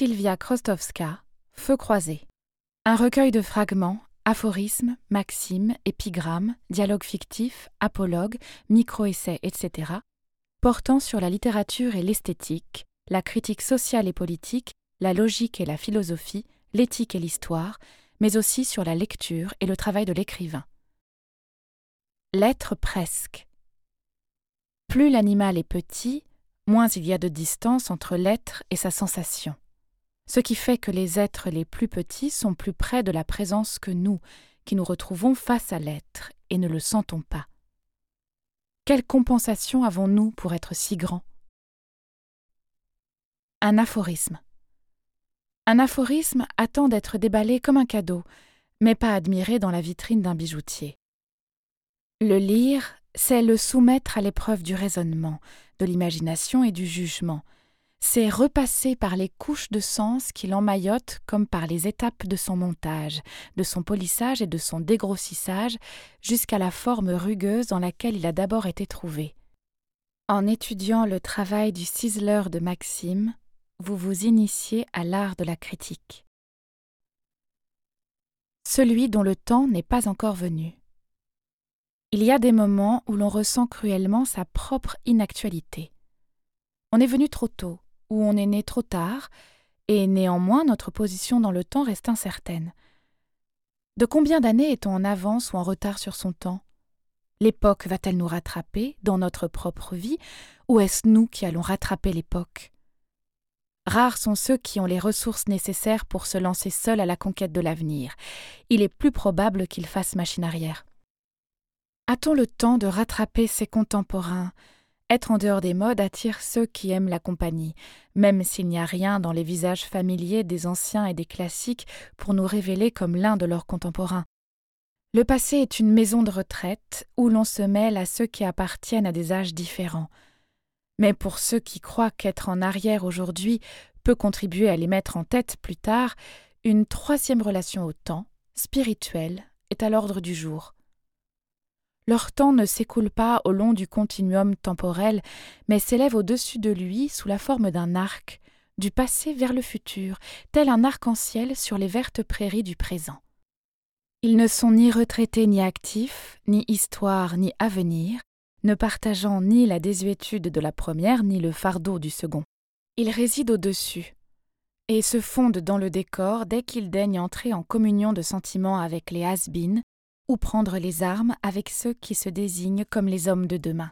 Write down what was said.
Sylvia Krostowska, Feu croisé. Un recueil de fragments, aphorismes, maximes, épigrammes, dialogues fictifs, apologues, micro-essais, etc., portant sur la littérature et l'esthétique, la critique sociale et politique, la logique et la philosophie, l'éthique et l'histoire, mais aussi sur la lecture et le travail de l'écrivain. L'être presque. Plus l'animal est petit, moins il y a de distance entre l'être et sa sensation. Ce qui fait que les êtres les plus petits sont plus près de la présence que nous, qui nous retrouvons face à l'être et ne le sentons pas. Quelle compensation avons-nous pour être si grands? Un aphorisme. Un aphorisme attend d'être déballé comme un cadeau, mais pas admiré dans la vitrine d'un bijoutier. Le lire, c'est le soumettre à l'épreuve du raisonnement, de l'imagination et du jugement. C'est repasser par les couches de sens qui l'emmaillotent comme par les étapes de son montage, de son polissage et de son dégrossissage, jusqu'à la forme rugueuse dans laquelle il a d'abord été trouvé. En étudiant le travail du ciseleur de Maxime, vous vous initiez à l'art de la critique. Celui dont le temps n'est pas encore venu. Il y a des moments où l'on ressent cruellement sa propre inactualité. On est venu trop tôt, ou on est né trop tard, et néanmoins notre position dans le temps reste incertaine. De combien d'années est-on en avance ou en retard sur son temps? L'époque va-t-elle nous rattraper dans notre propre vie, ou est-ce nous qui allons rattraper l'époque? Rares sont ceux qui ont les ressources nécessaires pour se lancer seuls à la conquête de l'avenir. Il est plus probable qu'ils fassent machine arrière. A-t-on le temps de rattraper ses contemporains? Être en dehors des modes attire ceux qui aiment la compagnie, même s'il n'y a rien dans les visages familiers des anciens et des classiques pour nous révéler comme l'un de leurs contemporains. Le passé est une maison de retraite où l'on se mêle à ceux qui appartiennent à des âges différents. Mais pour ceux qui croient qu'être en arrière aujourd'hui peut contribuer à les mettre en tête plus tard, une troisième relation au temps, spirituelle, est à l'ordre du jour. Leur temps ne s'écoule pas au long du continuum temporel, mais s'élève au-dessus de lui sous la forme d'un arc, du passé vers le futur, tel un arc-en-ciel sur les vertes prairies du présent. Ils ne sont ni retraités ni actifs, ni histoire ni avenir, ne partageant ni la désuétude de la première ni le fardeau du second. Ils résident au-dessus, et se fondent dans le décor dès qu'ils daignent entrer en communion de sentiments avec les has ou prendre les armes avec ceux qui se désignent comme les hommes de demain.